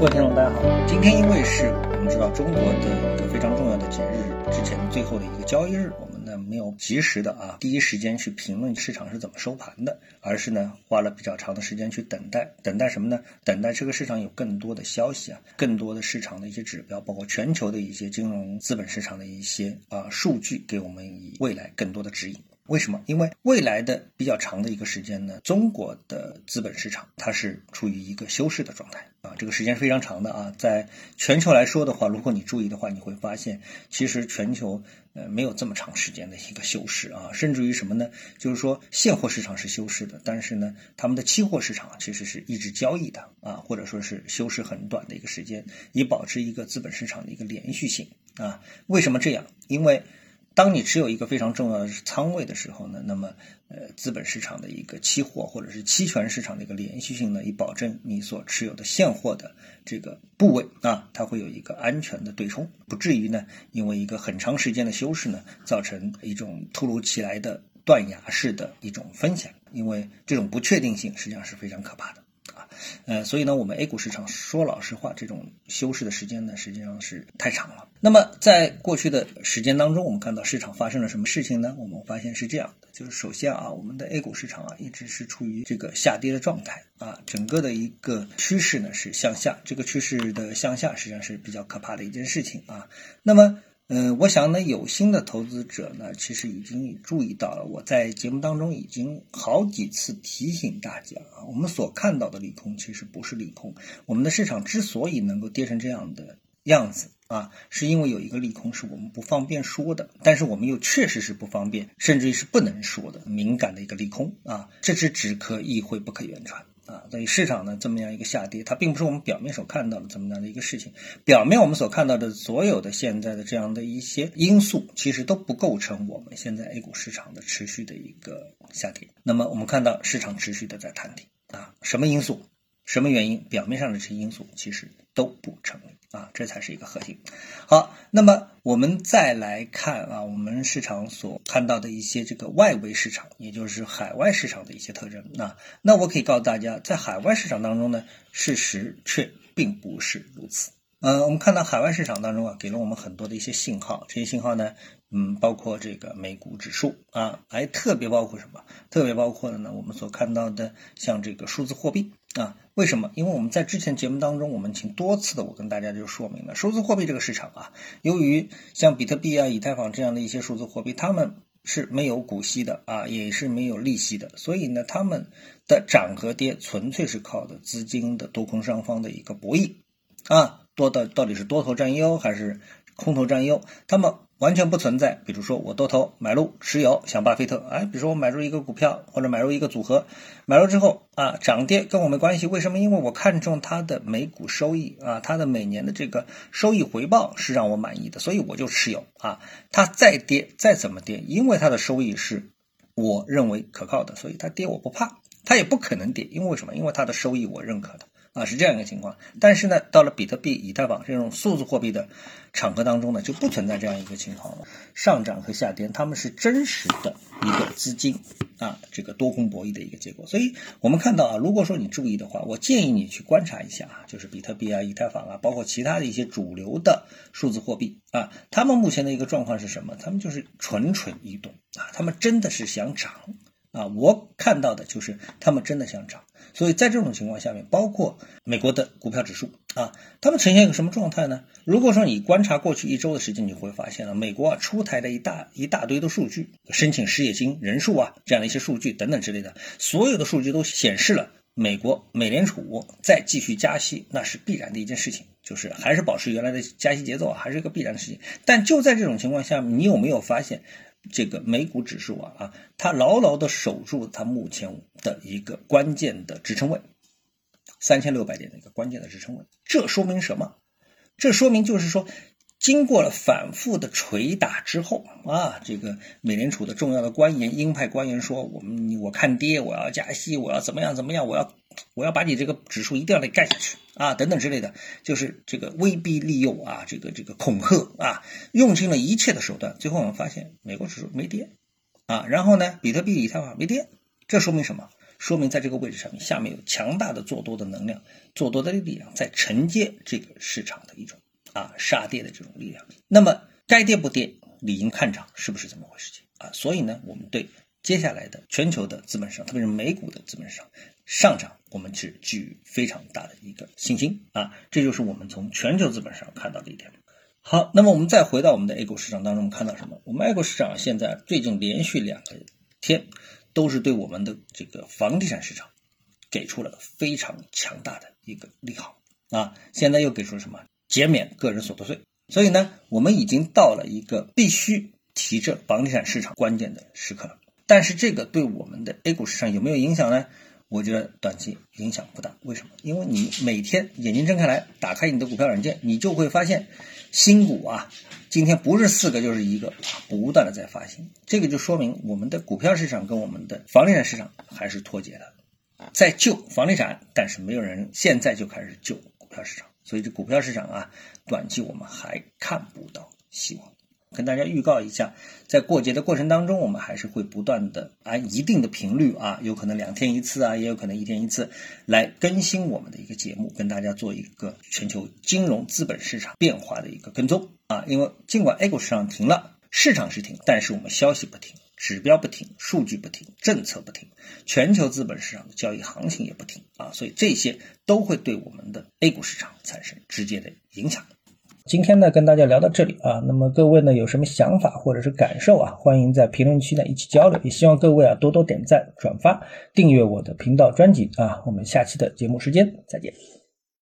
各位听众，大家好。今天因为是我们知道中国的一个非常重要的节日之前最后的一个交易日，我们呢没有及时的啊第一时间去评论市场是怎么收盘的，而是呢花了比较长的时间去等待，等待什么呢？等待这个市场有更多的消息啊，更多的市场的一些指标，包括全球的一些金融资本市场的一些啊数据，给我们以未来更多的指引。为什么？因为未来的比较长的一个时间呢，中国的资本市场它是处于一个休市的状态啊，这个时间是非常长的啊。在全球来说的话，如果你注意的话，你会发现，其实全球呃没有这么长时间的一个休市啊，甚至于什么呢？就是说现货市场是休市的，但是呢，他们的期货市场其实是一直交易的啊，或者说是休市很短的一个时间，以保持一个资本市场的一个连续性啊。为什么这样？因为当你持有一个非常重要的仓位的时候呢，那么呃，资本市场的一个期货或者是期权市场的一个连续性呢，以保证你所持有的现货的这个部位啊，它会有一个安全的对冲，不至于呢，因为一个很长时间的休市呢，造成一种突如其来的断崖式的一种风险，因为这种不确定性实际上是非常可怕的。呃，所以呢，我们 A 股市场说老实话，这种休市的时间呢，实际上是太长了。那么在过去的时间当中，我们看到市场发生了什么事情呢？我们发现是这样的，就是首先啊，我们的 A 股市场啊，一直是处于这个下跌的状态啊，整个的一个趋势呢是向下，这个趋势的向下实际上是比较可怕的一件事情啊。那么。嗯，我想呢，有心的投资者呢，其实已经注意到了。我在节目当中已经好几次提醒大家啊，我们所看到的利空其实不是利空。我们的市场之所以能够跌成这样的样子啊，是因为有一个利空是我们不方便说的，但是我们又确实是不方便，甚至于是不能说的敏感的一个利空啊，这是只可意会不可言传。啊，所以市场呢这么样一个下跌，它并不是我们表面所看到的这么样的一个事情。表面我们所看到的所有的现在的这样的一些因素，其实都不构成我们现在 A 股市场的持续的一个下跌。那么我们看到市场持续的在探底啊，什么因素？什么原因？表面上的这些因素其实都不成立啊，这才是一个核心。好，那么我们再来看啊，我们市场所看到的一些这个外围市场，也就是海外市场的一些特征。那那我可以告诉大家，在海外市场当中呢，事实却并不是如此。嗯，我们看到海外市场当中啊，给了我们很多的一些信号，这些信号呢。嗯，包括这个美股指数啊，还特别包括什么？特别包括的呢，我们所看到的像这个数字货币啊，为什么？因为我们在之前节目当中，我们请多次的我跟大家就说明了，数字货币这个市场啊，由于像比特币啊、以太坊这样的一些数字货币，它们是没有股息的啊，也是没有利息的，所以呢，它们的涨和跌纯粹是靠的资金的多空双方的一个博弈啊，多的到底是多头占优还是空头占优？他们。完全不存在，比如说我多头买入持有，像巴菲特，哎，比如说我买入一个股票或者买入一个组合，买入之后啊，涨跌跟我没关系，为什么？因为我看中它的每股收益啊，它的每年的这个收益回报是让我满意的，所以我就持有啊。它再跌再怎么跌，因为它的收益是我认为可靠的，所以它跌我不怕，它也不可能跌，因为什么？因为它的收益我认可的。啊，是这样一个情况，但是呢，到了比特币、以太坊这种数字货币的场合当中呢，就不存在这样一个情况了。上涨和下跌，他们是真实的一个资金啊，这个多空博弈的一个结果。所以我们看到啊，如果说你注意的话，我建议你去观察一下啊，就是比特币啊、以太坊啊，包括其他的一些主流的数字货币啊，他们目前的一个状况是什么？他们就是蠢蠢欲动啊，他们真的是想涨。啊，我看到的就是他们真的想涨，所以在这种情况下面，包括美国的股票指数啊，他们呈现一个什么状态呢？如果说你观察过去一周的时间，你会发现啊，美国啊出台的一大一大堆的数据，申请失业金人数啊这样的一些数据等等之类的，所有的数据都显示了美国美联储再继续加息，那是必然的一件事情，就是还是保持原来的加息节奏啊，还是一个必然的事情。但就在这种情况下，你有没有发现？这个美股指数啊啊，它牢牢的守住它目前的一个关键的支撑位，三千六百点的一个关键的支撑位。这说明什么？这说明就是说，经过了反复的捶打之后啊，这个美联储的重要的官员、鹰派官员说，我们我看跌，我要加息，我要怎么样怎么样，我要。我要把你这个指数一定要得干下去啊，等等之类的，就是这个威逼利诱啊，这个这个恐吓啊，用尽了一切的手段，最后我们发现美国指数没跌啊，然后呢，比特币、以太坊没跌，这说明什么？说明在这个位置上面，下面有强大的做多的能量，做多的力量在承接这个市场的一种啊杀跌的这种力量。那么该跌不跌，理应看涨，是不是这么回事？情啊？所以呢，我们对接下来的全球的资本市场，特别是美股的资本市场上涨，我们是寄予非常大的一个信心啊。这就是我们从全球资本市场看到的一点。好，那么我们再回到我们的 A 股市场当中，看到什么？我们 A 股市场现在最近连续两个天都是对我们的这个房地产市场给出了非常强大的一个利好啊！现在又给出了什么？减免个人所得税。所以呢，我们已经到了一个必须提振房地产市场关键的时刻了。但是这个对我们的 A 股市场有没有影响呢？我觉得短期影响不大。为什么？因为你每天眼睛睁开来，打开你的股票软件，你就会发现新股啊，今天不是四个就是一个，不断的在发行。这个就说明我们的股票市场跟我们的房地产市场还是脱节的，在救房地产，但是没有人现在就开始救股票市场。所以这股票市场啊，短期我们还看不到希望。跟大家预告一下，在过节的过程当中，我们还是会不断的按一定的频率啊，有可能两天一次啊，也有可能一天一次，来更新我们的一个节目，跟大家做一个全球金融资本市场变化的一个跟踪啊。因为尽管 A 股市场停了，市场是停，但是我们消息不停，指标不停，数据不停，政策不停，全球资本市场的交易行情也不停啊，所以这些都会对我们的 A 股市场产生直接的影响。今天呢，跟大家聊到这里啊，那么各位呢有什么想法或者是感受啊，欢迎在评论区呢一起交流，也希望各位啊多多点赞、转发、订阅我的频道专辑啊，我们下期的节目时间再见。